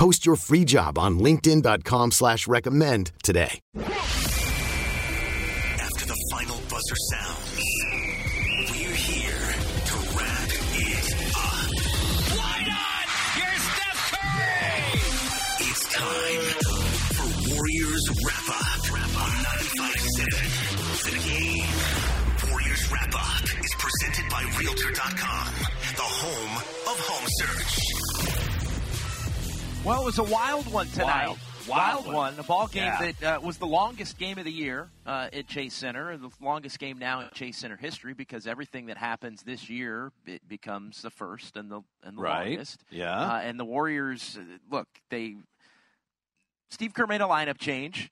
Post your free job on LinkedIn.com slash recommend today. After the final buzzer sounds, Well, it was a wild one tonight. Wild. Wild one. one. A ball game Yeah. that uh, was the longest game of the year uh, at Chase Center, the longest game now in Chase Center history because everything that happens this year it becomes the first and the and the Right. longest. Yeah. Uh, and the Warriors, uh, look, they Steve Kerr made a lineup change.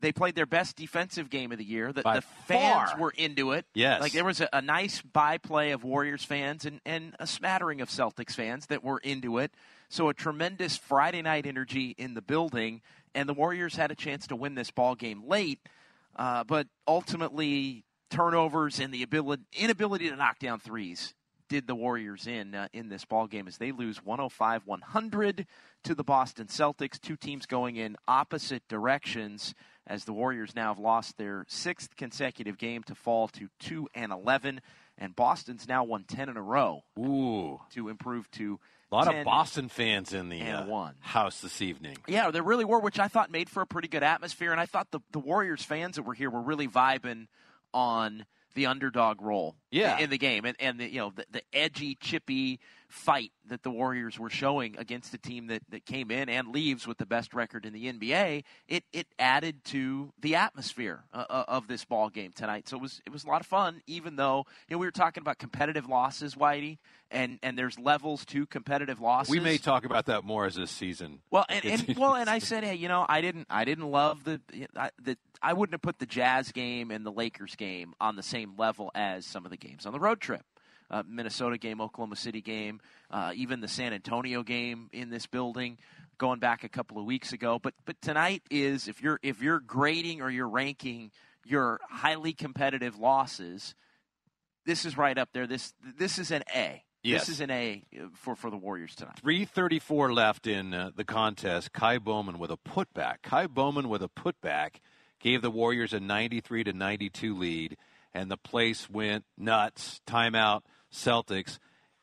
They played their best defensive game of the year. The, the fans were into it. Yes. Like there was a, a nice byplay of Warriors fans and, and a smattering of Celtics fans that were into it. So a tremendous Friday night energy in the building, and the Warriors had a chance to win this ball game late, uh, but ultimately turnovers and the ability inability to knock down threes did the Warriors in uh, in this ball game as they lose 105-100 to the Boston Celtics. Two teams going in opposite directions as the Warriors now have lost their sixth consecutive game to fall to 2 and 11 and Boston's now won 10 in a row Ooh. to improve to A lot of Boston fans in the uh, house this evening. Yeah, there really were, which I thought made for a pretty good atmosphere. And I thought the, the Warriors fans that were here were really vibing on the underdog role Yeah. in the game and, and the you know the, the edgy, chippy fight that the Warriors were showing against a team that, that came in and leaves with the best record in the NBA. It it added to the atmosphere uh, uh, of this ball game tonight. So it was it was a lot of fun, even though you know we were talking about competitive losses, Whitey, and and there's levels to competitive losses. We may talk about that more as this season. Well, and, and well, and I said, hey, you know, I didn't, I didn't love the, I, the, I wouldn't have put the Jazz game and the Lakers game on the same level as some of the games on the road trip. Uh, Minnesota game, Oklahoma City game, uh, even the San Antonio game in this building, going back a couple of weeks ago. But but tonight is if you're if you're grading or you're ranking your highly competitive losses, this is right up there. This this is an A. Yes. This is an A for for the Warriors tonight. 334 left in uh, the contest. Ky Bowman with a putback. Ky Bowman with a putback gave the Warriors a 93 to 92 lead, and the place went nuts. Timeout, Celtics.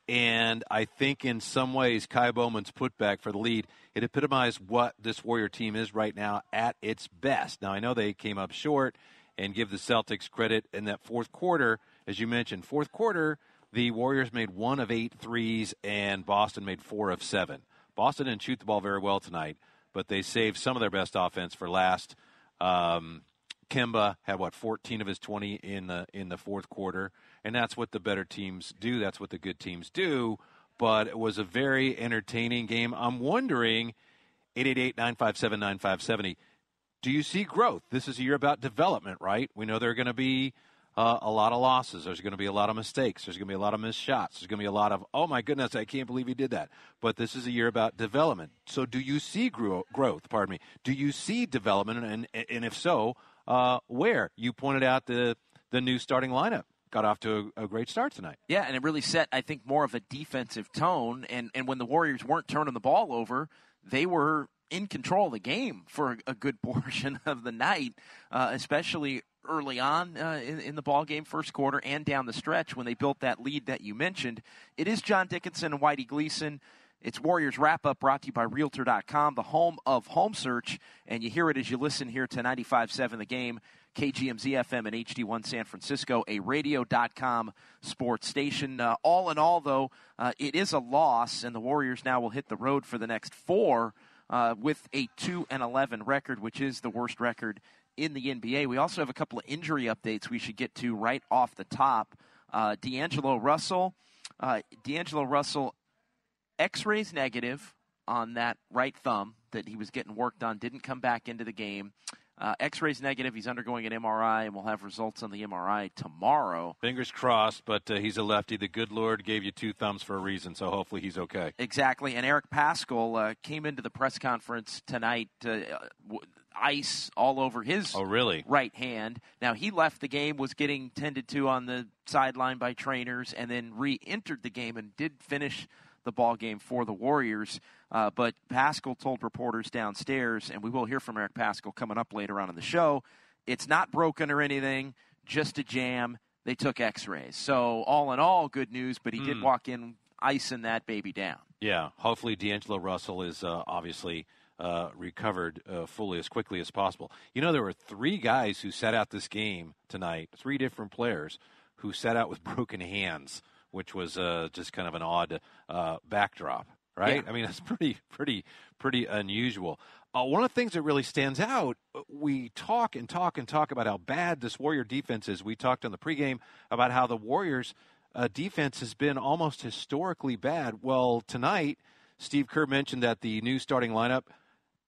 And I think in some ways, Ky Bowman's putback for the lead, it epitomized what this Warrior team is right now at its best. Now, I know they came up short and give the Celtics credit in that fourth quarter. As you mentioned, fourth quarter, the Warriors made one of eight threes, and Boston made four of seven. Boston didn't shoot the ball very well tonight, but they saved some of their best offense for last. Um, Kemba had what 14 of his 20 in the in the fourth quarter, and that's what the better teams do. That's what the good teams do. But it was a very entertaining game. I'm wondering, 888-957-9570. Do you see growth? This is a year about development, right? We know there are going to be uh, a lot of losses. There's going to be a lot of mistakes. There's going to be a lot of missed shots. There's going to be a lot of, oh my goodness, I can't believe he did that. But this is a year about development. So do you see grow- growth? Pardon me. Do you see development? And, and if so, uh, where? You pointed out the, the new starting lineup. Got off to a, a great start tonight. Yeah, and it really set, I think, more of a defensive tone. And, and when the Warriors weren't turning the ball over, they were in control of the game for a, a good portion of the night, uh, especially early on uh, in, in the ball game, first quarter, and down the stretch when they built that lead that you mentioned. It is John Dickinson and Whitey Gleason. It's Warriors Wrap Up brought to you by Realtor.com, the home of home search. And you hear it as you listen here to 95.7 The Game, KGMZ FM and HD1 San Francisco, a radio.com sports station. Uh, all in all, though, uh, it is a loss, and the Warriors now will hit the road for the next four uh, with a 2 and 11 record, which is the worst record in the NBA. We also have a couple of injury updates we should get to right off the top. Uh, D'Angelo Russell. Uh, D'Angelo Russell x-rays negative on that right thumb that he was getting worked on didn't come back into the game Uh, X-rays negative. He's undergoing an MRI, and we'll have results on the MRI tomorrow. Fingers crossed, but uh, he's a lefty. The good Lord gave you two thumbs for a reason, so hopefully he's okay. Exactly. And Eric Paschall uh, came into the press conference tonight. Uh, w- ice all over his Oh, really? right hand. Now he left the game, was getting tended to on the sideline by trainers, and then re-entered the game and did finish the ball game for the Warriors. Uh, but Paschall told reporters downstairs, and we will hear from Eric Paschall coming up later on in the show. It's not broken or anything, just a jam. They took X-rays, so all in all, good news. But he did walk in icing that baby down. Yeah, hopefully D'Angelo Russell is uh, obviously uh, recovered uh, fully as quickly as possible. You know, there were three guys who sat out this game tonight, three different players who sat out with broken hands, which was uh, just kind of an odd uh, backdrop, right? Yeah. I mean, it's pretty, pretty, pretty unusual. Uh, one of the things that really stands out, uh, we talk and talk and talk about how bad this Warrior defense is. We talked on the pregame about how the Warriors uh, defense has been almost historically bad. Well, tonight, Steve Kerr mentioned that the new starting lineup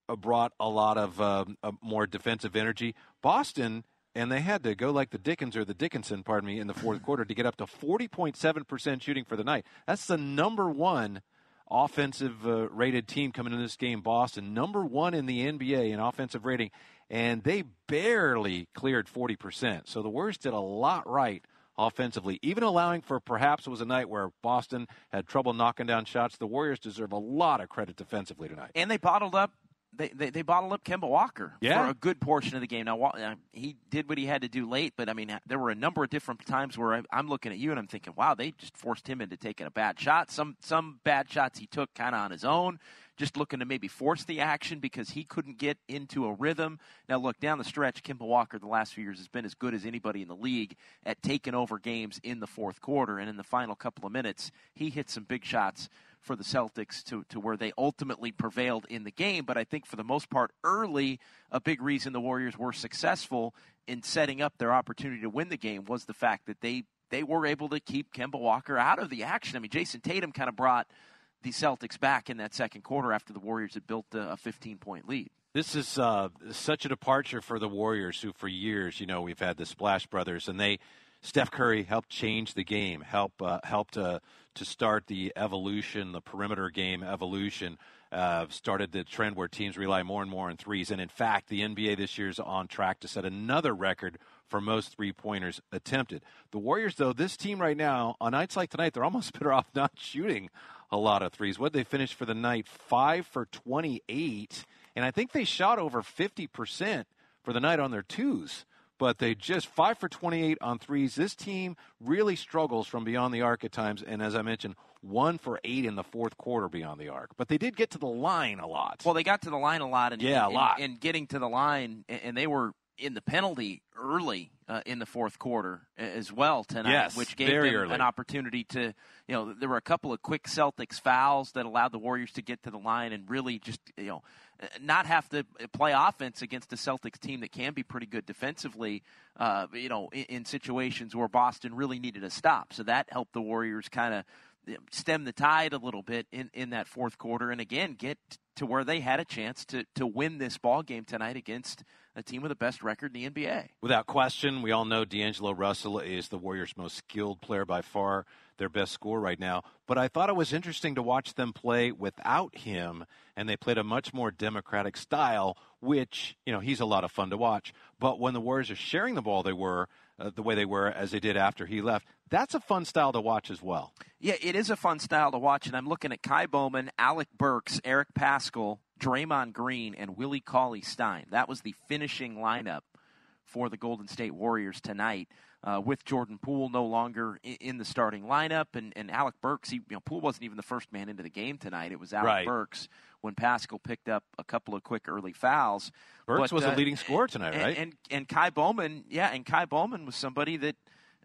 uh, brought a lot of um, uh, more defensive energy. Boston, and they had to go like the Dickens or the Dickinson, pardon me, in the fourth quarter to get up to 40.7% shooting for the night. That's the number one offensive uh, rated team coming in this game, Boston. Number one in the NBA in offensive rating, and they barely cleared 40%. So the Warriors did a lot right offensively, even allowing for perhaps it was a night where Boston had trouble knocking down shots. The Warriors deserve a lot of credit defensively tonight. and they bottled up. They, they, they bottled up Kemba Walker Yeah. for a good portion of the game. Now uh, he did what he had to do late, but I mean there were a number of different times where I, I'm looking at you and I'm thinking, wow, they just forced him into taking a bad shot. Some some bad shots he took kind of on his own, just looking to maybe force the action because he couldn't get into a rhythm. Now look down the stretch, Kemba Walker the last few years has been as good as anybody in the league at taking over games in the fourth quarter, and in the final couple of minutes he hit some big shots for the Celtics to, to where they ultimately prevailed in the game. But I think for the most part, early, a big reason the Warriors were successful in setting up their opportunity to win the game was the fact that they they were able to keep Kemba Walker out of the action. I mean, Jayson Tatum kind of brought the Celtics back in that second quarter after the Warriors had built a 15 point lead. This is uh, such a departure for the Warriors, who for years, you know, we've had the Splash Brothers, and they, Steph Curry helped change the game, help uh, helped uh, to start the evolution, the perimeter game evolution. Uh, started the trend where teams rely more and more on threes, and in fact, the NBA this year is on track to set another record for most three pointers attempted. The Warriors, though, this team right now, on nights like tonight, they're almost better off not shooting a lot of threes. What they finished for the night? Five for 28. And I think they shot over 50% for the night on their twos. But they just five for 28 on threes. This team really struggles from beyond the arc at times. And as I mentioned, one for eight in the fourth quarter beyond the arc. But they did get to the line a lot. Well, they got to the line a lot, and Yeah, a and- lot. and getting to the line, and they were in the penalty early uh, in the fourth quarter as well tonight, Yes, which gave them early. an opportunity to, you know, there were a couple of quick Celtics fouls that allowed the Warriors to get to the line and really just, you know, not have to play offense against a Celtics team that can be pretty good defensively, uh, you know, in, in situations where Boston really needed a stop. So that helped the Warriors kind of stem the tide a little bit in, in that fourth quarter and again get to where they had a chance to, to win this ball game tonight against a team with the best record in the NBA. Without question, we all know D'Angelo Russell is the Warriors' most skilled player by far, their best scorer right now. But I thought it was interesting to watch them play without him, and they played a much more democratic style, which, you know, he's a lot of fun to watch. But when the Warriors are sharing the ball, they were uh, the way they were as they did after he left. That's a fun style to watch as well. Yeah, it is a fun style to watch, and I'm looking at Ky Bowman, Alec Burks, Eric Paschall, Draymond Green, and Willie Cauley Stein. That was the finishing lineup for the Golden State Warriors tonight. Uh, with Jordan Poole no longer in, in the starting lineup, and, and Alec Burks, he, you know, Poole wasn't even the first man into the game tonight. It was Alec Right. Burks when Paschall picked up a couple of quick early fouls. Burks But, was the uh, leading scorer tonight, and, right? And and Ky Bowman, yeah, and Ky Bowman was somebody that,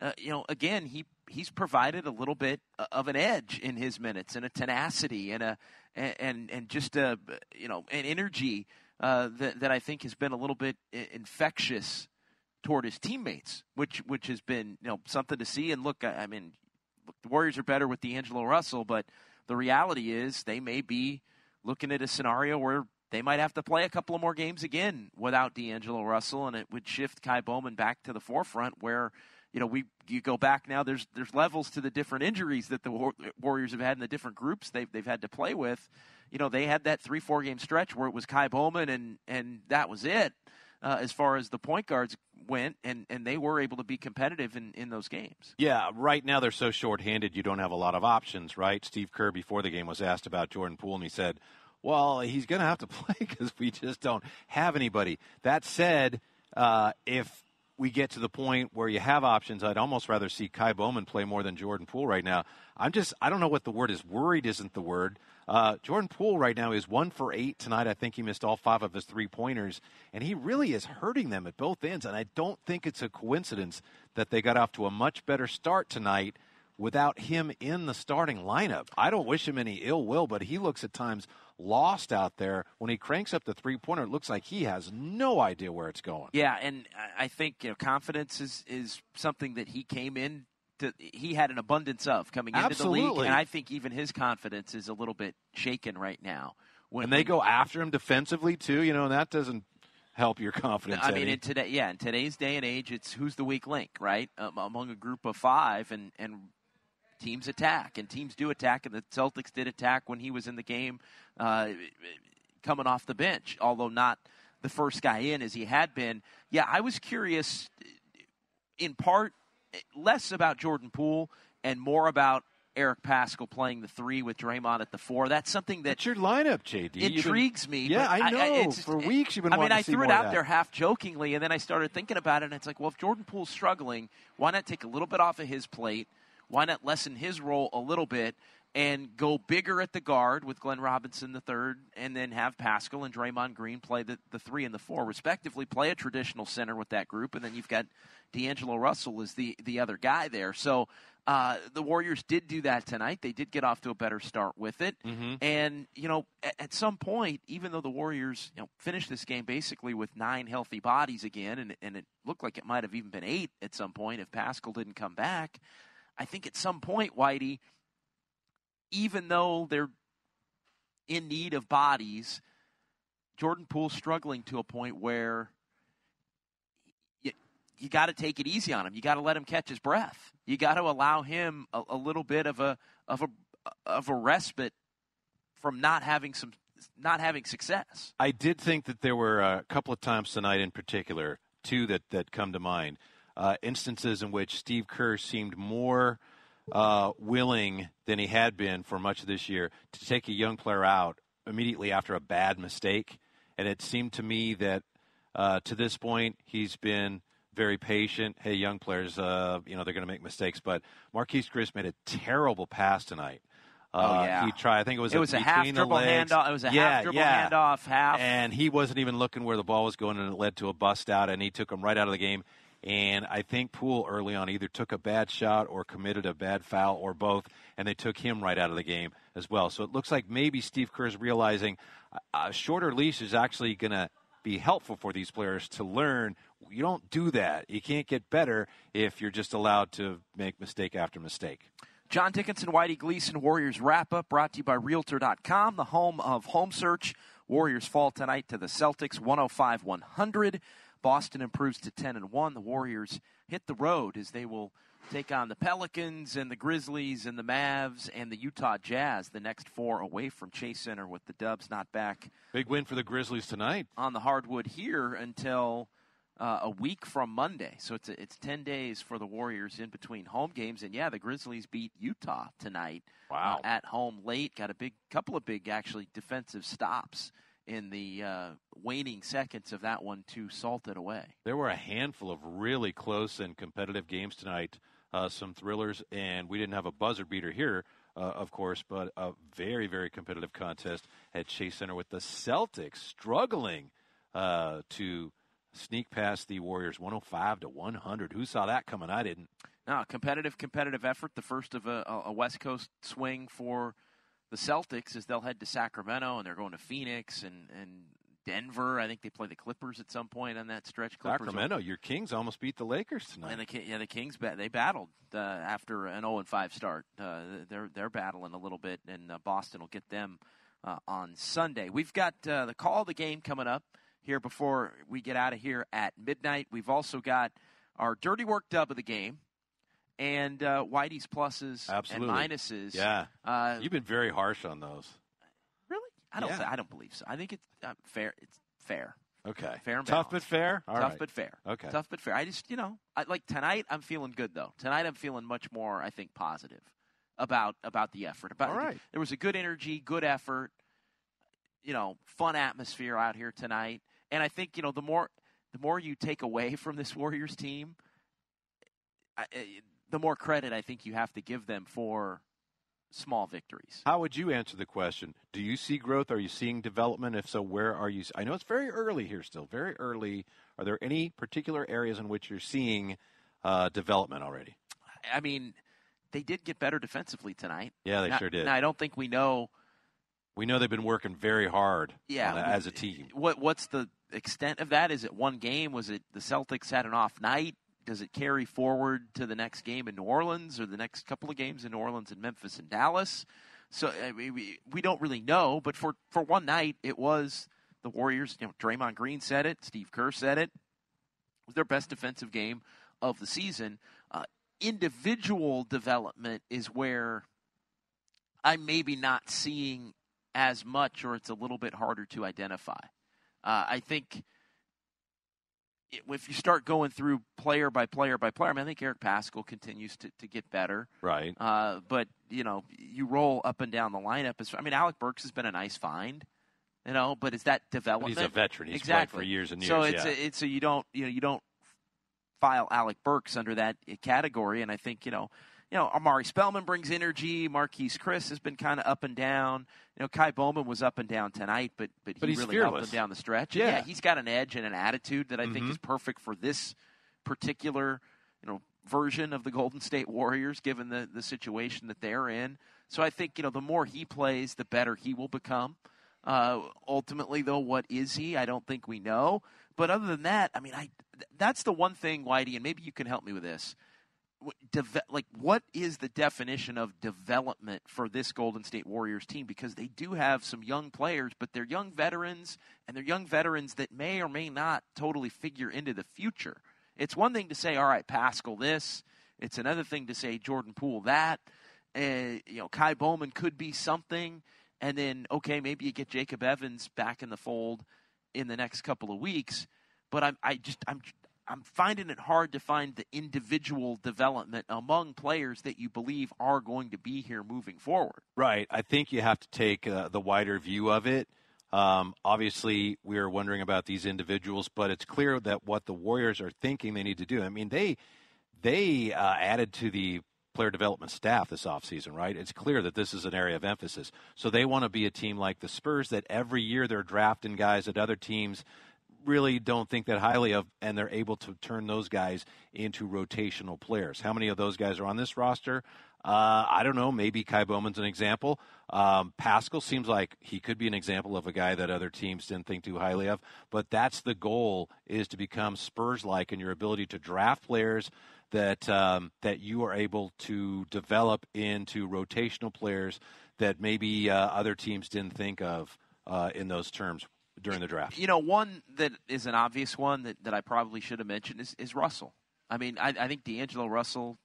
uh, you know, again he he's provided a little bit of an edge in his minutes and a tenacity and a and and, and just a you know an energy uh, that that I think has been a little bit infectious toward his teammates, which which has been you know something to see. And look, I, I mean, look, the Warriors are better with D'Angelo Russell, but the reality is they may be looking at a scenario where they might have to play a couple of more games again without D'Angelo Russell, and it would shift Ky Bowman back to the forefront where you know, we you go back now. There's there's levels to the different injuries that the Warriors have had in the different groups they've they've had to play with. You know, they had that three four game stretch where it was Ky Bowman and and that was it uh, as far as the point guards went, and and they were able to be competitive in in those games. Yeah, right now they're so short-handed. You don't have a lot of options, right? Steve Kerr before the game was asked about Jordan Poole, and he said, "Well, he's going to have to play because we just don't have anybody." That said, uh, if we get to the point where you have options, I'd almost rather see Ky Bowman play more than Jordan Poole right now. I'm just, I don't know what the word is. Worried isn't the word. Uh, Jordan Poole right now is one for eight tonight. I think he missed all five of his three pointers, and he really is hurting them at both ends. And I don't think it's a coincidence that they got off to a much better start tonight without him in the starting lineup. I don't wish him any ill will, but he looks at times lost out there. When he cranks up the three pointer, it looks like he has no idea where it's going. Yeah, and I think you know confidence is is something that he came in to, he had an abundance of coming into Absolutely. the league, and I think even his confidence is a little bit shaken right now. When and they go after him defensively too, you know, and that doesn't help your confidence. I mean, in today, yeah, in today's day and age, it's who's the weak link, right? Um, among a group of five, and and teams attack, and teams do attack, and the Celtics did attack when he was in the game, uh, coming off the bench, although not the first guy in as he had been. Yeah, I was curious, in part, less about Jordan Poole and more about Eric Paschall playing the three with Draymond at the four. That's something that it's your lineup, JD. Intrigues been, me. Yeah, I know. I, For weeks you've been. I mean, I threw it out there half jokingly, and then I started thinking about it, and it's like, well, if Jordan Poole's struggling, why not take a little bit off of his plate? Why not lessen his role a little bit and go bigger at the guard with Glenn Robinson the third, and then have Paschall and Draymond Green play the, the three and the four respectively. Play a traditional center with that group, and then you've got D'Angelo Russell is the the other guy there. So uh, the Warriors did do that tonight. They did get off to a better start with it, mm-hmm. and you know at, at, some point, even though the Warriors you know finished this game basically with nine healthy bodies again, and and it looked like it might have even been eight at some point if Paschall didn't come back. I think at some point, Whitey, even though they're in need of bodies, Jordan Poole's struggling to a point where you, you got to take it easy on him. You got to let him catch his breath. You got to allow him a, a, little bit of a of a of a respite from not having some not having success. I did think that there were a couple of times tonight, in particular, two that that come to mind uh, instances in which Steve Kerr seemed more uh, willing than he had been for much of this year to take a young player out immediately after a bad mistake. And it seemed to me that uh, to this point, he's been very patient. Hey, young players, uh, you know, they're going to make mistakes. But Marquese Chriss made a terrible pass tonight. Uh, oh, yeah. He tried. I think it was it was a half dribble handoff. It was a yeah, half dribble yeah. handoff, half. And he wasn't even looking where the ball was going, and it led to a bust out. And he took him right out of the game. And I think Poole early on either took a bad shot or committed a bad foul or both, and they took him right out of the game as well. So it looks like maybe Steve Kerr is realizing a shorter leash is actually going to be helpful for these players to learn. You don't do that. You can't get better if you're just allowed to make mistake after mistake. John Dickinson, Whitey Gleason, Warriors wrap up brought to you by Realtor.com, the home of home search. Warriors fall tonight to the Celtics 105 100. Boston improves to 10 and 1. The Warriors hit the road as they will take on the Pelicans and the Grizzlies and the Mavs and the Utah Jazz. The next four away from Chase Center with the Dubs not back. Big win for the Grizzlies tonight on the hardwood here until uh, a week from Monday. So it's a, it's 10 days for the Warriors in between home games. And yeah, the Grizzlies beat Utah tonight. Wow. Uh, at home late. Got a big couple of big actually defensive stops in the uh, waning seconds of that one to salt it away. There were a handful of really close and competitive games tonight, uh, some thrillers, and we didn't have a buzzer beater here, uh, of course, but a very, very competitive contest at Chase Center with the Celtics struggling uh, to sneak past the Warriors 105 to 100. Who saw that coming? I didn't. No, competitive, competitive effort. The first of a, a West Coast swing for the Celtics is they'll head to Sacramento and they're going to Phoenix and, and Denver. I think they play the Clippers at some point on that stretch. Clippers Sacramento, your Kings almost beat the Lakers tonight. And the yeah, the Kings they battled uh, after an 0 and 5 start. Uh, they're they're battling a little bit, and uh, Boston will get them uh, on Sunday. We've got uh, the call of the game coming up here before we get out of here at midnight. We've also got our dirty work dub of the game and uh, Whitey's pluses Absolutely. and minuses. Yeah. Uh, You've been very harsh on those. really? I don't. Yeah. thi- I don't believe so. I think it's uh, fair. It's fair. Okay. Fair and Tough but fair? All Tough right. but fair. Okay. Tough but fair. I just, you know, I, like tonight. I'm feeling good though. Tonight I'm feeling much more. I think positive about about the effort. About All right. there was a good energy, good effort. You know, fun atmosphere out here tonight. And I think you know the more the more you take away from this Warriors team, I, I- the more credit I think you have to give them for small victories. How would you answer the question? Do you see growth? Are you seeing development? If so, where are you? I know it's very early here still, very early. Are there any particular areas in which you're seeing uh, development already? I mean, they did get better defensively tonight. Yeah, they Now- sure did. I don't think we know. We know they've been working very hard Yeah, that as a team. What what's the extent of that? Is it one game? Was it the Celtics had an off night? Does it carry forward to the next game in New Orleans or the next couple of games in New Orleans and Memphis and Dallas? So I mean, we we don't really know. But for for one night, it was the Warriors. You know, Draymond Green said it. Steve Kerr said it. It was their best defensive game of the season. Uh, individual development is where I'm maybe not seeing as much, or it's a little bit harder to identify. Uh, I think if you start going through player by player by player, I mean, I think Eric Paschall continues to, to get better. Right. Uh, but you know, you roll up and down the lineup. As I mean, Alec Burks has been a nice find. You know, but is that But development? he's a veteran. He's exactly played for years and years. So it's yeah. a, it's a, you don't you know you don't file Alec Burks under that category, and I think you know you know Omari Spellman brings energy. Marquese Chriss has been kind of up and down. You know Ky Bowman was up and down tonight, but but he But he's really helped fearless. him down the stretch. Yeah. yeah, he's got an edge and an attitude that I think Mhm. is perfect for this particular you know version of the Golden State Warriors, given the the situation that they're in. So I think you know the more he plays, the better he will become. Uh, ultimately, though, what is he? I don't think we know. But other than that, I mean, I that's the one thing, Whitey, and maybe you can help me with this. Deve- like, what is the definition of development for this Golden State Warriors team? Because they do have some young players, but they're young veterans, and they're young veterans that may or may not totally figure into the future. It's one thing to say, all right, Paschall this. It's another thing to say Jordan Poole that. Uh, you know, Ky Bowman could be something, and then okay, maybe you get Jacob Evans back in the fold in the next couple of weeks. But I'm, I just, I'm, I'm finding it hard to find the individual development among players that you believe are going to be here moving forward. Right. I think you have to take uh, the wider view of it. Um, obviously, we are wondering about these individuals, but it's clear that what the Warriors are thinking they need to do. I mean, they they uh, added to the player development staff this offseason, right? It's clear that this is an area of emphasis. So they want to be a team like the Spurs that every year they're drafting guys that other teams really don't think that highly of, and they're able to turn those guys into rotational players. How many of those guys are on this roster? Uh, I don't know. Maybe Ky Bowman's an example. Um, Paschall seems like he could be an example of a guy that other teams didn't think too highly of. But that's the goal: is to become Spurs-like in your ability to draft players that um, that you are able to develop into rotational players that maybe uh, other teams didn't think of uh, in those terms during the draft. You know, one that is an obvious one that, that I probably should have mentioned is, is Russell. I mean, I, I think D'Angelo Russell,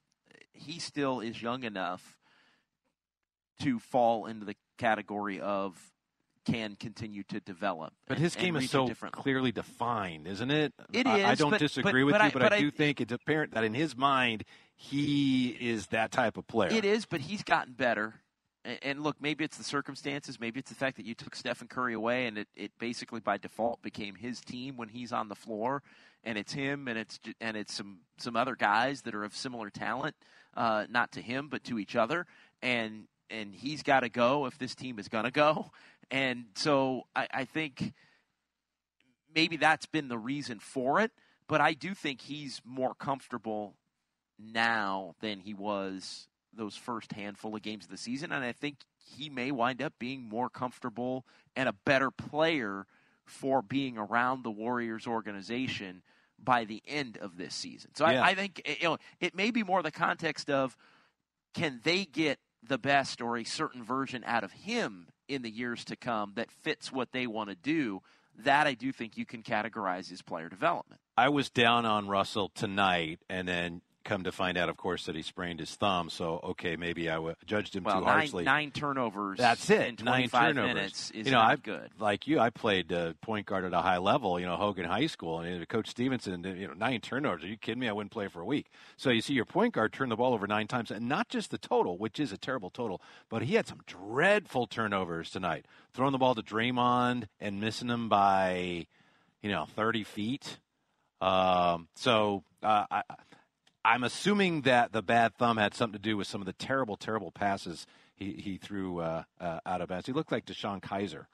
he still is young enough to fall into the category of can continue to develop. But and- his game is so different clearly defined, isn't it? It I, I don't but- disagree but- with but you, I- but, I- do think it's apparent that in his mind, he is that type of player. It is, but he's gotten better. And, look, maybe it's the circumstances. Maybe it's the fact that you took Stephen Curry away, and it, it basically by default became his team when he's on the floor, and it's him, and it's and it's some some other guys that are of similar talent, uh, not to him but to each other, and and he's got to go if this team is going to go, and so I, I think maybe that's been the reason for it. But I do think he's more comfortable now than he was those first handful of games of the season. And I think he may wind up being more comfortable and a better player for being around the Warriors organization by the end of this season. So Yeah. I, I think eh, you know it may be more the context of can they get the best or a certain version out of him in the years to come that fits what they want to do, that I do think you can categorize as player development. I was down on Russell tonight, and then come to find out, of course, that he sprained his thumb. So, okay, maybe I w- judged him well, too nine, harshly. Nine turnovers. That's it. In nine turnovers. minutes is you know, not I, good. Like you, I played uh, point guard at a high level. You know, Hogan High School, and Coach Stevenson. You know, nine turnovers. Are you kidding me? I wouldn't play for a week. So you see, your point guard turned the ball over nine times, and not just the total, which is a terrible total, but he had some dreadful turnovers tonight. Throwing the ball to Draymond and missing him by, you know, thirty feet. Um, so uh, I, I'm assuming that the bad thumb had something to do with some of the terrible, terrible passes he, he threw uh, uh, out of bounds. He looked like DeShone Kizer.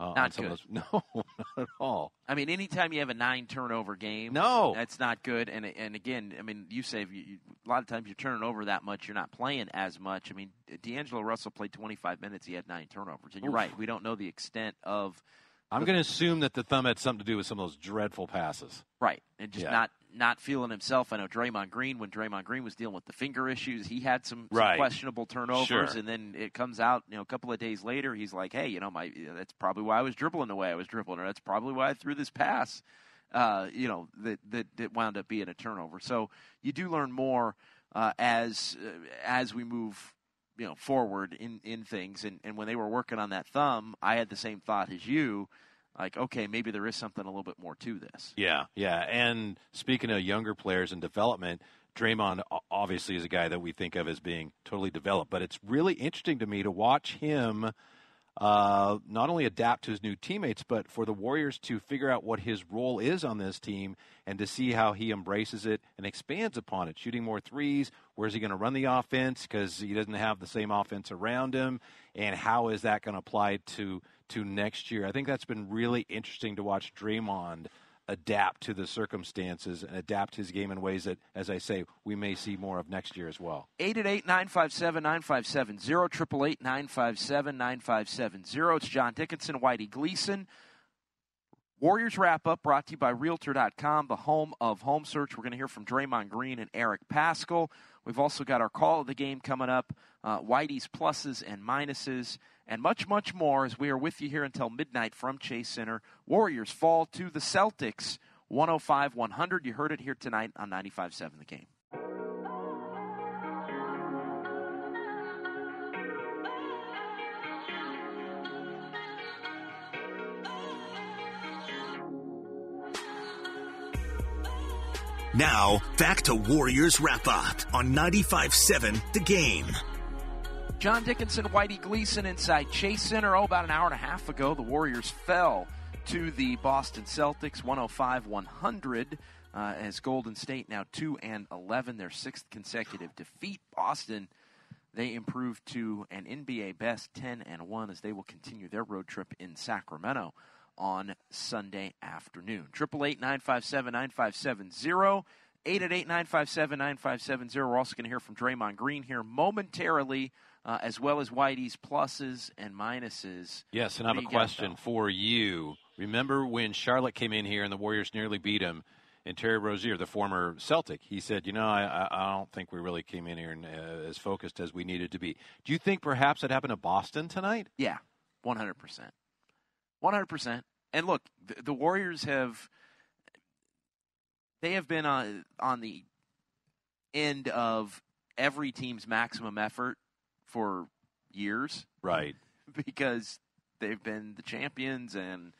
Uh, Not good. Those. No, not at all. I mean, anytime you have a nine turnover game, No. that's not good. And and again, I mean, you say you, you, a lot of times you're turning over that much, you're not playing as much. I mean, D'Angelo Russell played 25 minutes, he had nine turnovers, and you're Oof. right. We don't know the extent of I'm going to assume that the thumb had something to do with some of those dreadful passes. right and just Yeah. not not feeling himself. I know Draymond Green when Draymond Green was dealing with the finger issues, he had some, some Right. questionable turnovers, Sure. and then it comes out, you know, a couple of days later, he's like, hey, you know, my that's probably why I was dribbling the way I was dribbling, or that's probably why I threw this pass. uh, you know, that, that that wound up being a turnover. So you do learn more uh, as uh, as we move, you know, forward in in things. And and when they were working on that thumb, I had the same thought as you. Like, okay, maybe there is something a little bit more to this. Yeah, yeah. And speaking of younger players and development, Draymond obviously is a guy that we think of as being totally developed. But it's really interesting to me to watch him uh, not only adapt to his new teammates, but for the Warriors to figure out what his role is on this team and to see how he embraces it and expands upon it, shooting more threes. Where's he going to run the offense because he doesn't have the same offense around him, and how is that going to apply to to next year? I think that's been really interesting to watch Draymond adapt to the circumstances and adapt his game in ways that, as I say, we may see more of next year as well. 888 957 9570, 888 957 9570. It's John Dickinson, Whitey Gleason. Warriors wrap up brought to you by Realtor.com, the home of home search. We're going to hear from Draymond Green and Eric Paschall. We've also got our call of the game coming up, uh, Whitey's pluses and minuses, and much, much more as we are with you here until midnight from Chase Center. Warriors fall to the Celtics 105 100. You heard it here tonight on 95 7 the game. Now, back to Warriors Wrap Up on 95 7 The Game. John Dickinson, Whitey Gleason inside Chase Center. Oh, about an hour and a half ago, the Warriors fell to the Boston Celtics 105 100 uh, as Golden State now 2 and 11, their sixth consecutive defeat. Boston, they improved to an NBA best 10 and 1 as they will continue their road trip in Sacramento on Sunday afternoon. 888 957 9570. 888 957 9570. We're also going to hear from Draymond Green here momentarily, uh, as well as Whitey's pluses and minuses. Yes, and I have a question for you. Remember when Charlotte came in here and the Warriors nearly beat him? And Terry Rozier, the former Celtic, he said, "You know, I, I- don't think we really came in here and, uh, as focused as we needed to be." Do you think perhaps it happened to Boston tonight? Yeah, 100%. 100%. And look, the, the Warriors have they have been on on the end of every team's maximum effort for years Right. because they've been the champions and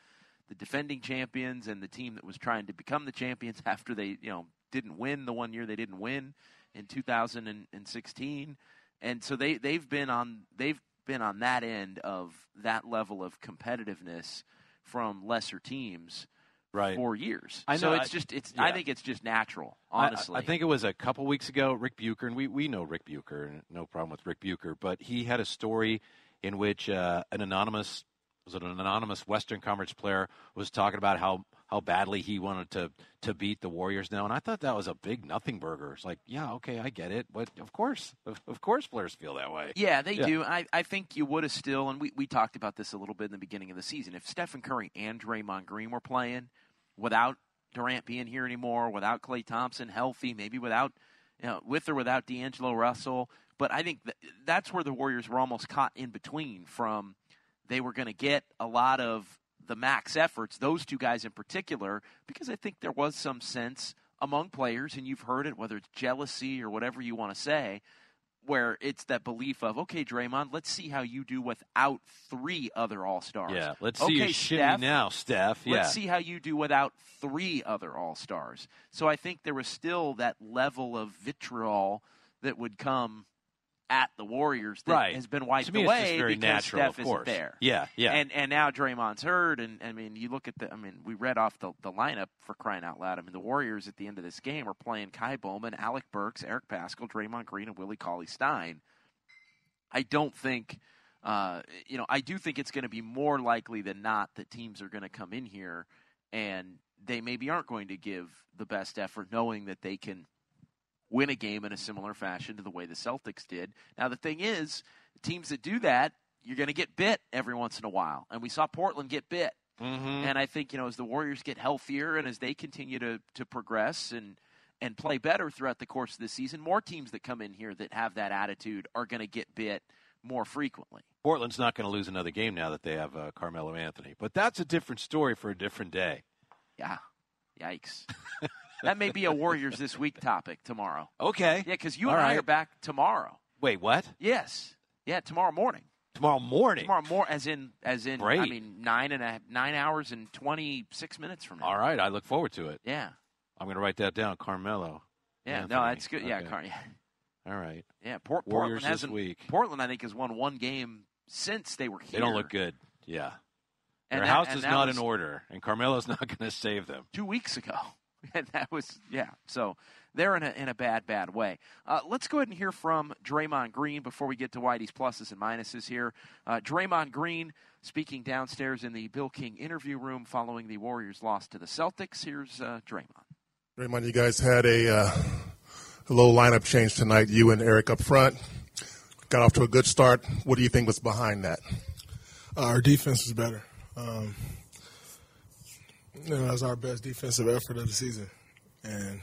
the defending champions and the team that was trying to become the champions after they, you know, didn't win the one year they didn't win in 2016. And so they they've been on they've been on that end of that level of competitiveness from lesser teams Right. for years. I So know, it's I- just it's I think it's just natural, honestly. I, I think it was a couple weeks ago. Rick Bucher, and we, we know Rick Bucher, and no problem with Rick Bucher, but he had a story in which uh, an anonymous was it an anonymous Western Conference player was talking about how how badly he wanted to to beat the Warriors now, and I thought that was a big nothing burger. It's like, yeah, okay, I get it, but of course, of, of course, players feel that way. Yeah, they Yeah. do. I, I think you would have still, and we, we talked about this a little bit in the beginning of the season. If Stephen Curry and Draymond Green were playing without Durant being here anymore, without Klay Thompson healthy, maybe without, you know, with or without D'Angelo Russell, but I think th- that's where the Warriors were almost caught in between from they were going to get a lot of the max efforts, those two guys in particular, because I think there was some sense among players, and you've heard it, whether it's jealousy or whatever you want to say, where it's that belief of, okay, Draymond, let's see how you do without three other All Stars. Yeah, let's see okay, you Steph, now, Steph. Yeah. Let's see how you do without three other All Stars. So I think there was still that level of vitriol that would come at the Warriors that Right. has been wiped To me, it's away just very because natural, Steph of course. isn't there. Yeah, yeah. And and now Draymond's hurt, and I mean, you look at the. I mean, we read off the the lineup for crying out loud. I mean, the Warriors at the end of this game are playing Ky Bowman, Alec Burks, Eric Paschall, Draymond Green, and Willie Cauley Stein. I don't think. Uh, you know, I do think it's going to be more likely than not that teams are going to come in here and they maybe aren't going to give the best effort, knowing that they can win a game in a similar fashion to the way the Celtics did. Now, the thing is, teams that do that, you're going to get bit every once in a while. And we saw Portland get bit. Mm-hmm. And I think, you know, as the Warriors get healthier and as they continue to, to progress and, and play better throughout the course of the season, more teams that come in here that have that attitude are going to get bit more frequently. Portland's not going to lose another game now that they have uh, Carmelo Anthony. But that's a different story for a different day. Yeah. Yikes. that may be a Warriors this week topic tomorrow. Okay. Yeah, because you All and I are back tomorrow. Wait, what? Yes. Yeah, tomorrow morning. Tomorrow morning. Tomorrow more as in as in I mean nine and a nine hours and twenty six minutes from now. All right. I look forward to it. Yeah. I'm going to write that down. Carmelo. Yeah. Anthony. No, that's good. Yeah, Okay. Car- yeah. All right. Yeah. Port- Warriors Portland this week. Portland, I think, has won one game since they were here. They don't look good. Yeah. And Their that- house is not was in order, and Carmelo's not going to save them. Two weeks ago, that was yeah. So they're in a in a bad bad way. Uh, let's go ahead and hear from Draymond Green before we get to Whitey's pluses and minuses here. Uh, Draymond Green speaking downstairs in the Bill King interview room following the Warriors' loss to the Celtics. Here's uh, Draymond. Draymond, you guys had a, uh, a little lineup change tonight. You and Eric up front got off to a good start. What do you think was behind that? Our defense was better. Um, you know, that was our best defensive effort of the season, and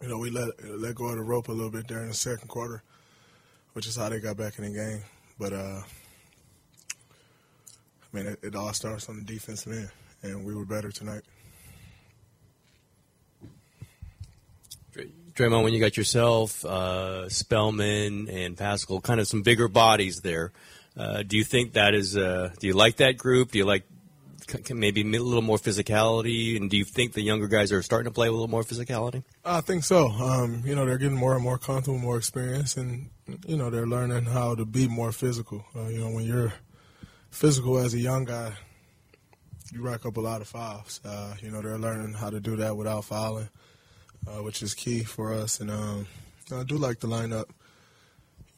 you know we let let go of the rope a little bit in the second quarter, which is how they got back in the game. But uh, I mean, it, it all starts on the defensive end, and we were better tonight. Draymond, when you got yourself, uh, Spellman, and Paschall, kind of some bigger bodies there, uh, do you think that is? Uh, do you like that group? Do you like maybe a little more physicality? And do you think the younger guys are starting to play a little more physicality? I think so. Um, you know, they're getting more and more comfortable, more experience, and you know, they're learning how to be more physical. Uh, you know, when you're physical as a young guy, you rack up a lot of fouls. Uh, you know, they're learning how to do that without fouling, uh, which is key for us. And um, I do like the lineup.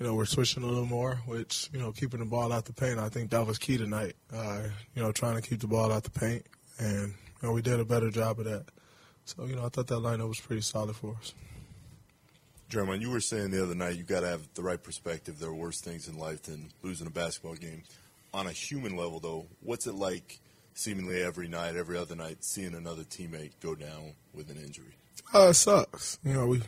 You know, we're switching a little more, which you know, keeping the ball out the paint. I think that was key tonight. Uh, you know, trying to keep the ball out the paint, and you know, we did a better job of that. So, you know, I thought that lineup was pretty solid for us. German, you were saying the other night you got to have the right perspective. There are worse things in life than losing a basketball game. On a human level, though, what's it like seemingly every night, every other night, seeing another teammate go down with an injury? Uh, it sucks. You know, we.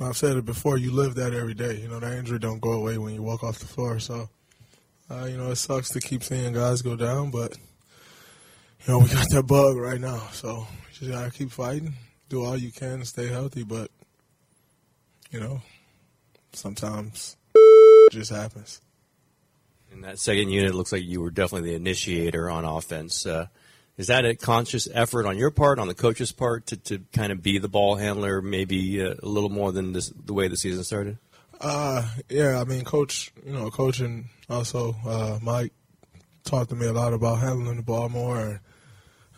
I've said it before. You live that every day. You know, that injury don't go away when you walk off the floor. So, uh, you know, it sucks to keep seeing guys go down, but you know, we got that bug right now. So, you just gotta keep fighting, do all you can to stay healthy. But, you know, sometimes it just happens. In that second unit, it looks like you were definitely the initiator on offense. Uh, is that a conscious effort on your part, on the coach's part, to, to kind of be the ball handler, maybe uh, a little more than this, the way the season started? Uh, yeah, I mean, coach, you know, coach and also uh, Mike talked to me a lot about handling the ball more and,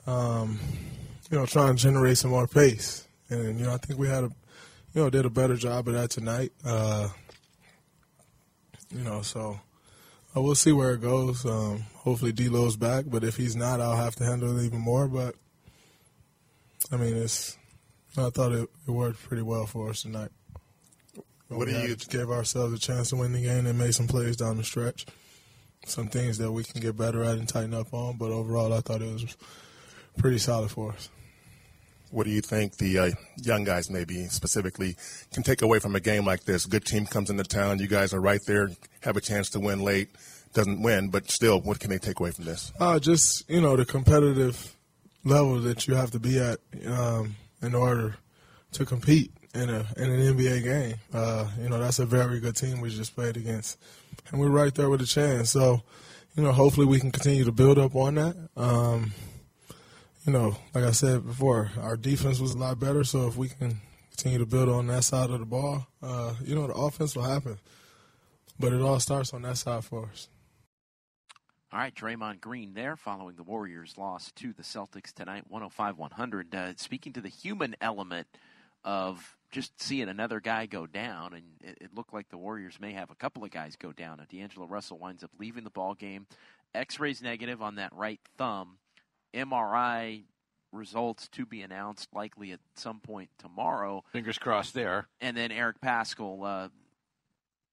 um, you know, trying to generate some more pace. And, you know, I think we had a, you know, did a better job of that tonight. Uh, you know, so uh, we'll see where it goes. Um, hopefully D'Lo's back, but if he's not, I'll have to handle it even more. But, I mean, it's, I thought it, it worked pretty well for us tonight. What we do you- gave ourselves a chance to win the game and made some plays down the stretch. Some things that we can get better at and tighten up on, but overall, I thought it was pretty solid for us. What do you think the uh, young guys, maybe specifically, can take away from a game like this? Good team comes into town. You guys are right there, have a chance to win late. doesn't win, but still, what can they take away from this? Uh, just you know the competitive level that you have to be at um, in order to compete in a in an NBA game. Uh, you know that's a very good team we just played against, and we're right there with a chance. So, you know, hopefully we can continue to build up on that. Um, you know, like I said before, our defense was a lot better. So if we can continue to build on that side of the ball, uh, you know, the offense will happen. But it all starts on that side for us. All right, Draymond Green there following the Warriors' loss to the Celtics tonight, 105 100. Uh, speaking to the human element of just seeing another guy go down, and it, it, looked like the Warriors may have a couple of guys go down. D'Angelo Russell winds up leaving the ball game. X rays negative on that right thumb. MRI results to be announced likely at some point tomorrow. Fingers crossed there. And then Eric Paschall, uh,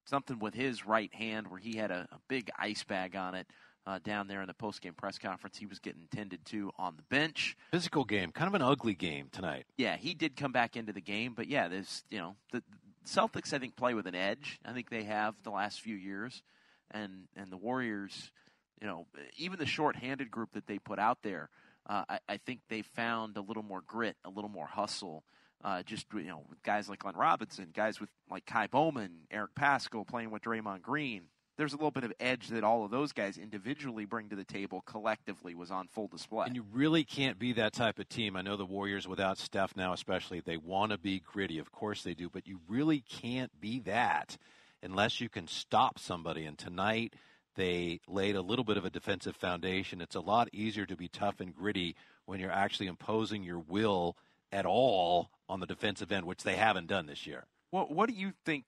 something with his right hand where he had a, a big ice bag on it. Uh, down there in the post-game press conference, he was getting tended to on the bench. Physical game, kind of an ugly game tonight. Yeah, he did come back into the game, but yeah, there's you know the Celtics I think play with an edge. I think they have the last few years, and and the Warriors, you know, even the short-handed group that they put out there, uh, I, I, think they found a little more grit, a little more hustle. Uh, just you know, with guys like Glenn Robinson, guys with like Ky Bowman, Eric Paschall playing with Draymond Green, there's a little bit of edge that all of those guys individually bring to the table collectively was on full display. And you really can't be that type of team. I know the Warriors without Steph now especially they want to be gritty, of course they do, but you really can't be that unless you can stop somebody and tonight they laid a little bit of a defensive foundation. It's a lot easier to be tough and gritty when you're actually imposing your will at all on the defensive end, which they haven't done this year. Well, what do you think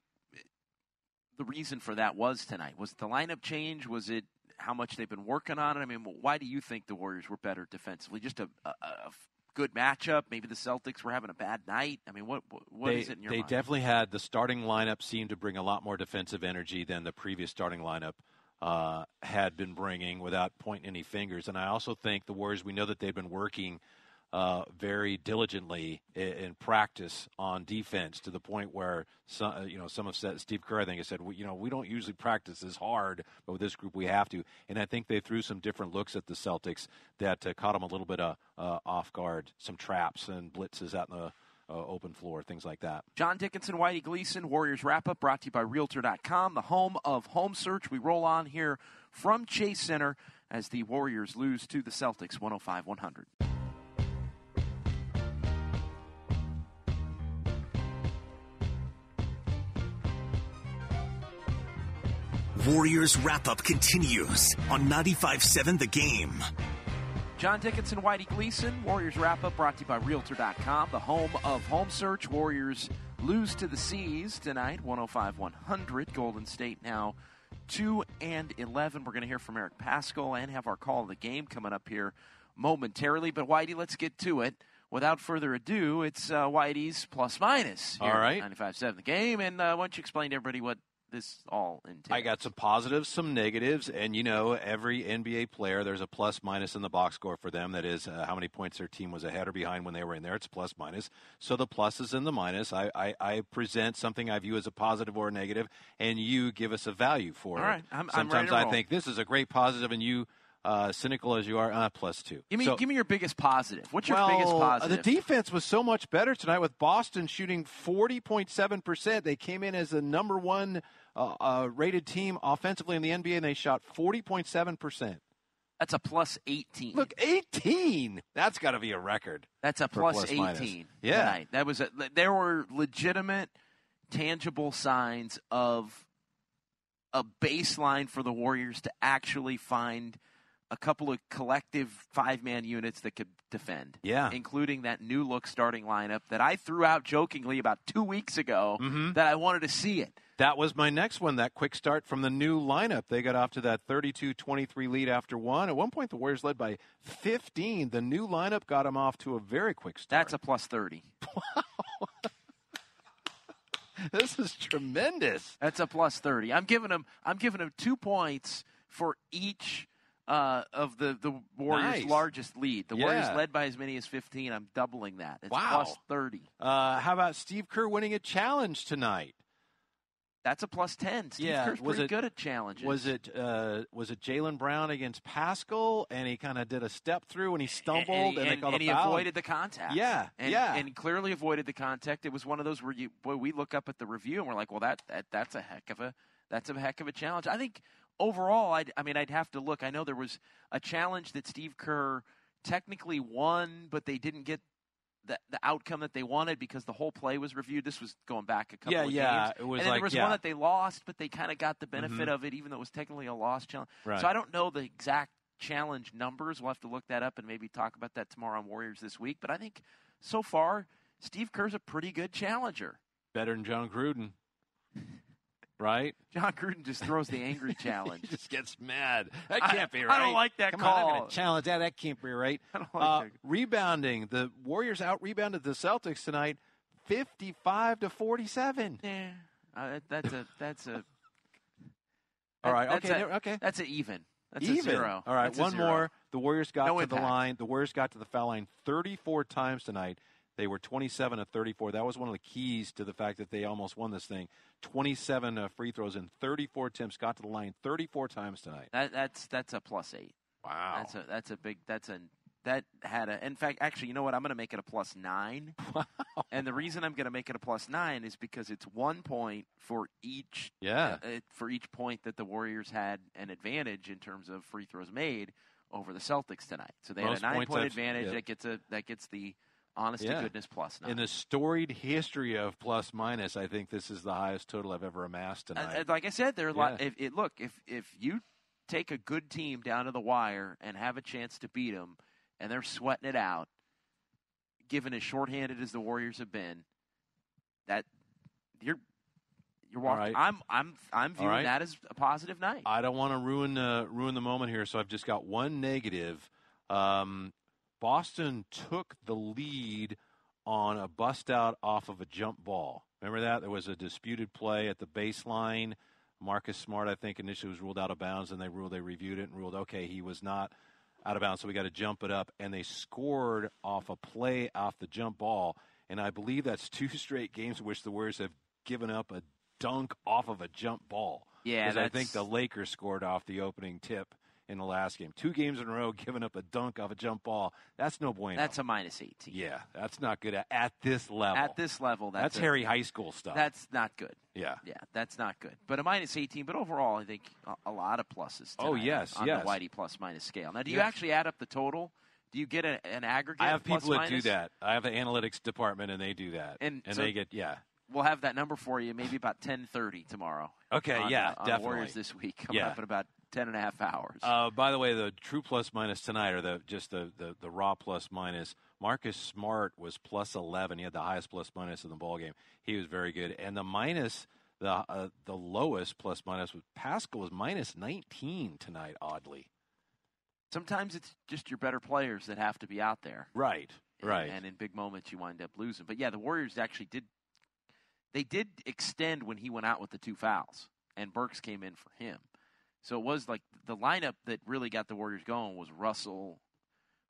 the reason for that was tonight? Was it the lineup change? Was it how much they've been working on it? I mean, why do you think the Warriors were better defensively? Just a, a, a good matchup. Maybe the Celtics were having a bad night. I mean, what what they, is it in your They mind? definitely had the starting lineup seemed to bring a lot more defensive energy than the previous starting lineup uh, had been bringing, without pointing any fingers. And I also think the Warriors. We know that they've been working uh, very diligently in, in, practice on defense to the point where some, uh, you know some have said Steve Kerr I think has said you know we don't usually practice as hard but with this group we have to and I think they threw some different looks at the Celtics that uh, caught them a little bit uh, uh, off guard some traps and blitzes out in the uh, open floor, things like that. John Dickinson, Whitey Gleason, Warriors Wrap Up, brought to you by Realtor.com, the home of home search. We roll on here from Chase Center as the Warriors lose to the Celtics 105 100. Warriors wrap up continues on 95 7 The Game. John Dickinson, Whitey Gleason, Warriors wrap up brought to you by Realtor.com, the home of home search. Warriors lose to the C's tonight, 105 100. Golden State now 2 and 11. We're going to hear from Eric Paschall and have our call of the game coming up here momentarily. But Whitey, let's get to it. Without further ado, it's uh, Whitey's plus minus. All right. 95.7 the game. And uh, why don't you explain to everybody what this all entails? I got some positives, some negatives, and you know, every NBA player, there's a plus minus in the box score for them. That is uh, how many points their team was ahead or behind when they were in there. It's plus minus. So the pluses and the minus. I, I, I present something I view as a positive or a negative, and you give us a value for all it. Right. I'm, Sometimes I'm I think this is a great positive, and you uh, cynical as you are, uh, plus two. Give me, so, give me your biggest positive. What's your well, biggest uh, positive? The defense was so much better tonight with Boston shooting 40.7%. They came in as the number one uh, uh, rated team offensively in the NBA, and they shot 40.7%. That's a plus 18. Look, 18. That's got to be a record. That's a plus, plus 18 minus. yeah. tonight. That was a, there were legitimate tangible signs of a baseline for the Warriors to actually find a couple of collective five man units that could defend. Yeah. Including that new look starting lineup that I threw out jokingly about two weeks ago mm-hmm. that I wanted to see it. That was my next one, that quick start from the new lineup. They got off to that 32 23 lead after one. At one point, the Warriors led by 15. The new lineup got them off to a very quick start. That's a plus 30. Wow. this is tremendous. That's a plus 30. I'm giving them I'm giving them 2 points for each uh, of the, the Warriors' nice. largest lead. The yeah. Warriors led by as many as 15. I'm doubling that. It's wow. plus 30. Uh, how about Steve Kerr winning a challenge tonight? That's a plus ten. Steve Yeah, Kerr's was pretty it- good at challenges. Was it uh, was it Jaylen Brown against Paschall, and he kind of did a step through and he stumbled, and, and, called and a he foul? avoided the contact. Yeah, and, yeah. and clearly avoided the contact. It was one of those where you, boy, we look up at the review and we're like, well, that, that that's a heck of a that's a heck of a challenge. I think overall, I'd, I mean, I'd have to look. I know there was a challenge that Steve Kerr technically won, but they didn't get. The, the outcome that they wanted because the whole play was reviewed. This was going back a couple Yeah, of yeah, games. it was and then like- there was yeah. one that they lost, but they kind of got the benefit Mhm. of it, even though it was technically a lost challenge. Right. So I don't know the exact challenge numbers. We'll have to look that up and maybe talk about that tomorrow on Warriors this week. But I think so far, Steve Kerr's a pretty good challenger. better than Jon Gruden, right? Jon Gruden just throws the angry challenge. he just gets mad. That I- can't be right. I don't like that Come on, I'm call. going to challenge that. That can't be right. Like Uh, rebounding. The Warriors out rebounded the Celtics tonight, fifty-five to forty-seven. Yeah, uh, that's a that's a. All right. that's Okay. a- okay. That's an even. That's Even. a zero. All right, That's one more. The Warriors got No to the line. The Warriors got to the foul line 34 times tonight. They were 27 to 34. That was one of the keys to the fact that they almost won this thing. 27 uh, free throws and 34 attempts. Got to the line 34 times tonight. That, that's that's a plus eight. Wow. That's a that's a big that's a that had a in fact actually you know what I'm going to make it a plus nine. wow. And the reason I'm going to make it a plus nine is because it's one point for each Yeah. uh, for each point that the Warriors had an advantage in terms of free throws made over the Celtics tonight. So they Most had a nine point advantage yeah. that gets a that gets the honest Yeah. to goodness plus nine. In the storied history of plus minus, I think this is the highest total I've ever amassed tonight. uh, like I said, there are a lot. If it look, if if you take a good team down to the wire and have a chance to beat them, and they're sweating it out, given as shorthanded as the Warriors have been, that you're you're walking. right. I'm I'm I'm viewing right. that as a positive night. I don't want to ruin uh, ruin the moment here, so I've just got one negative. Um, Boston took the lead on a bust out off of a jump ball. Remember that there was a disputed play at the baseline. Marcus Smart, I think, initially was ruled out of bounds, and they ruled they reviewed it and ruled okay he was not out of bounds, so we got to jump it up. And they scored off a play off the jump ball, and I believe that's two straight games in which the Warriors have given up a dunk off of a jump ball. Yeah, 'Cause I think the Lakers scored off the opening tip in the last game. Two games in a row, giving up a dunk off a jump ball. That's no bueno. That's a minus eighteen. yeah, that's not good at, at this level. At this level, that's, that's a- Harry High School stuff. That's not good. yeah. Yeah, that's not good. But a minus 18, but overall, I think a, a lot of pluses. Oh, yes, on yes. the Whitey plus minus scale. Now, do you Yes. actually add up the total? Do you get a, an aggregate? I have people that do that. I have an analytics department, and they do that. And and so- they get yeah. We'll have that number for you maybe about 10:30 tomorrow. Okay, on, yeah, uh, on definitely. Warriors this week coming Yeah. up in about 10 and a half hours. Uh, by the way, the true plus minus tonight, or the just the, the, the raw plus minus, Marcus Smart was plus eleven. He had the highest plus minus in the ball game. He was very good, and the minus, the uh, the lowest plus minus was Paschall was minus nineteen tonight. Oddly, Sometimes it's just your better players that have to be out there. right, And- right. And in big moments, you wind up losing. But yeah, the Warriors actually did. They did extend when he went out with the two fouls, and Burks came in for him. So it was like the lineup that really got the Warriors going was Russell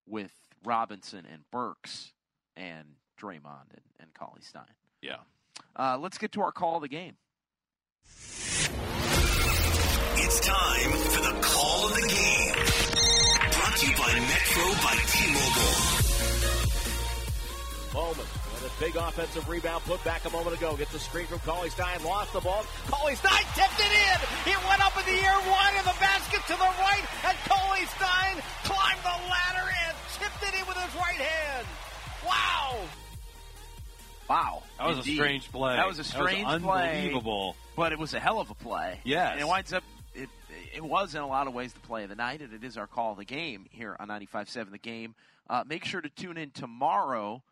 with Robinson and Burks and Draymond and, and Cauley Stein. yeah. Uh, let's get to our call of the game. It's time for the call of the game. Brought to you by Metro by T-Mobile. Bowman with a big offensive rebound put back a moment ago. Gets a screen from Cauley Stein. Lost the ball. Cauley Stein tipped it in. It went up in the air wide of the basket to the right. And Cauley Stein climbed the ladder and tipped it in with his right hand. Wow. Wow, That was indeed. a strange play. That was a strange play, unbelievable. but it was a hell of a play. Yes. and it winds up. It, it was in a lot of ways the play of the night, and it is our call of the game here on 95.7 The Game. Uh, make sure to tune in tomorrow,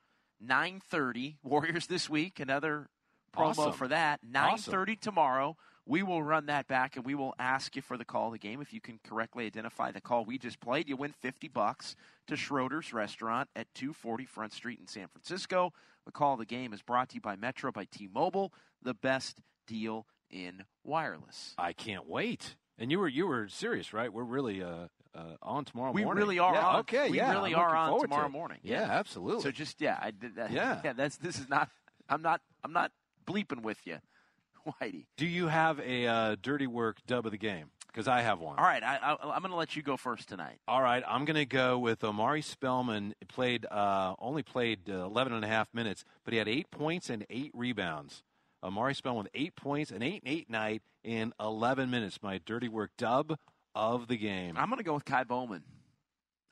9.30, Warriors this week, another promo Awesome. for that. 9.30 tomorrow. We will run that back, and we will ask you for the call of the game. If you can correctly identify the call we just played, you win 50 bucks to Schroeder's Restaurant at 240 Front Street in San Francisco. The call of the game is brought to you by Metro by T-Mobile, the best deal in wireless. I can't wait. And you were you were serious, right? We're really uh, uh, on tomorrow We morning. really are Yeah, on. Okay, we yeah, really I'm are on forward to tomorrow morning. Yeah, absolutely. So just yeah, I did that. Yeah. yeah. That's this is not. I'm not. I'm not bleeping with you. Whitey. Do you have a uh, dirty work dub of the game? Because I have one. All right, I, I, I'm going to let you go first tonight. All right, I'm going to go with Omari Spellman. Played uh, only played uh, 11 and a half minutes, but he had eight points and eight rebounds. Omari Spellman with eight points and eight and eight night in 11 minutes. My dirty work dub of the game. I'm going to go with Ky Bowman.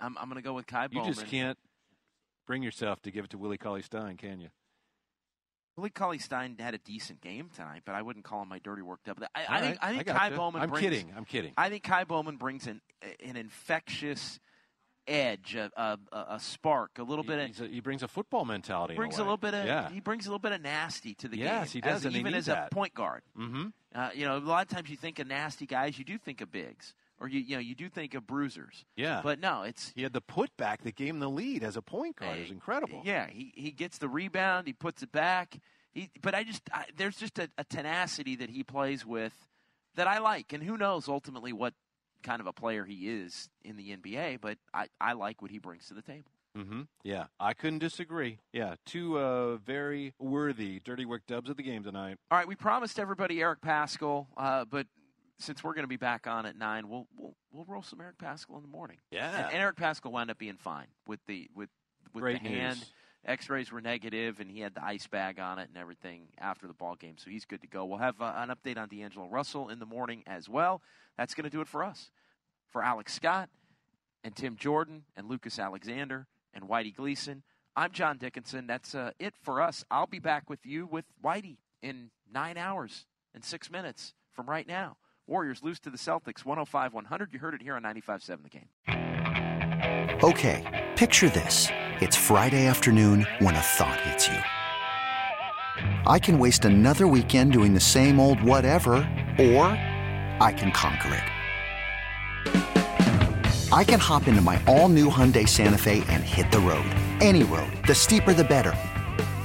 I'm, I'm going to go with Ky you Bowman. You just can't bring yourself to give it to Willie Cauley Stein, can you? Willie Cauley Stein had a decent game tonight, but I wouldn't call him my dirty work dub. I, I All think right, I think I Ky gotcha. Bowman. I'm brings, kidding. I'm kidding. I think Ky Bowman brings an an infectious edge, a, a, a spark, a little He- bit of a- he brings a football mentality. in brings a, way. little bit of yeah. he brings a little bit of nasty to the Yes, game. he does, as, even as that. a point guard. Mm-hmm. Uh, you know, a lot of times you think of nasty guys, you do think of bigs, or you you know you do think of bruisers. Yeah. But no, it's He had the putback that gave him the lead as a point guard. It was incredible. yeah. He he gets the rebound, he puts it back. He, but I just I, there's just a, a tenacity that he plays with that I like, and who knows ultimately what kind of a player he is in the NBA. But I I like what he brings to the table. Mm-hmm. Yeah, I couldn't disagree. Yeah, two uh, very worthy dirty work dubs of the game tonight. All right, we promised everybody Eric Paschall, uh, but since we're going to be back on at nine, we'll we'll we'll roll some Eric Paschall in the morning. Yeah. and, and Eric Paschall wound up being fine with the with with Great the hand. X-rays were negative, and he had the ice bag on it and everything after the ball game, so he's good to go. We'll have uh, an update on D'Angelo Russell in the morning as well. That's going to do it for us. For Alex Scott and Tim Jordan and Lucas Alexander and Whitey Gleason, I'm John Dickinson. That's uh, it for us. I'll be back with you with Whitey in nine hours and six minutes from right now. Warriors lose to the Celtics 105 100. You heard it here on 95 7 The Game. Okay, picture this. It's Friday afternoon when a thought hits you. I can waste another weekend doing the same old whatever, or I can conquer it. I can hop into my all new Hyundai Santa Fe and hit the road. Any road. The steeper, the better.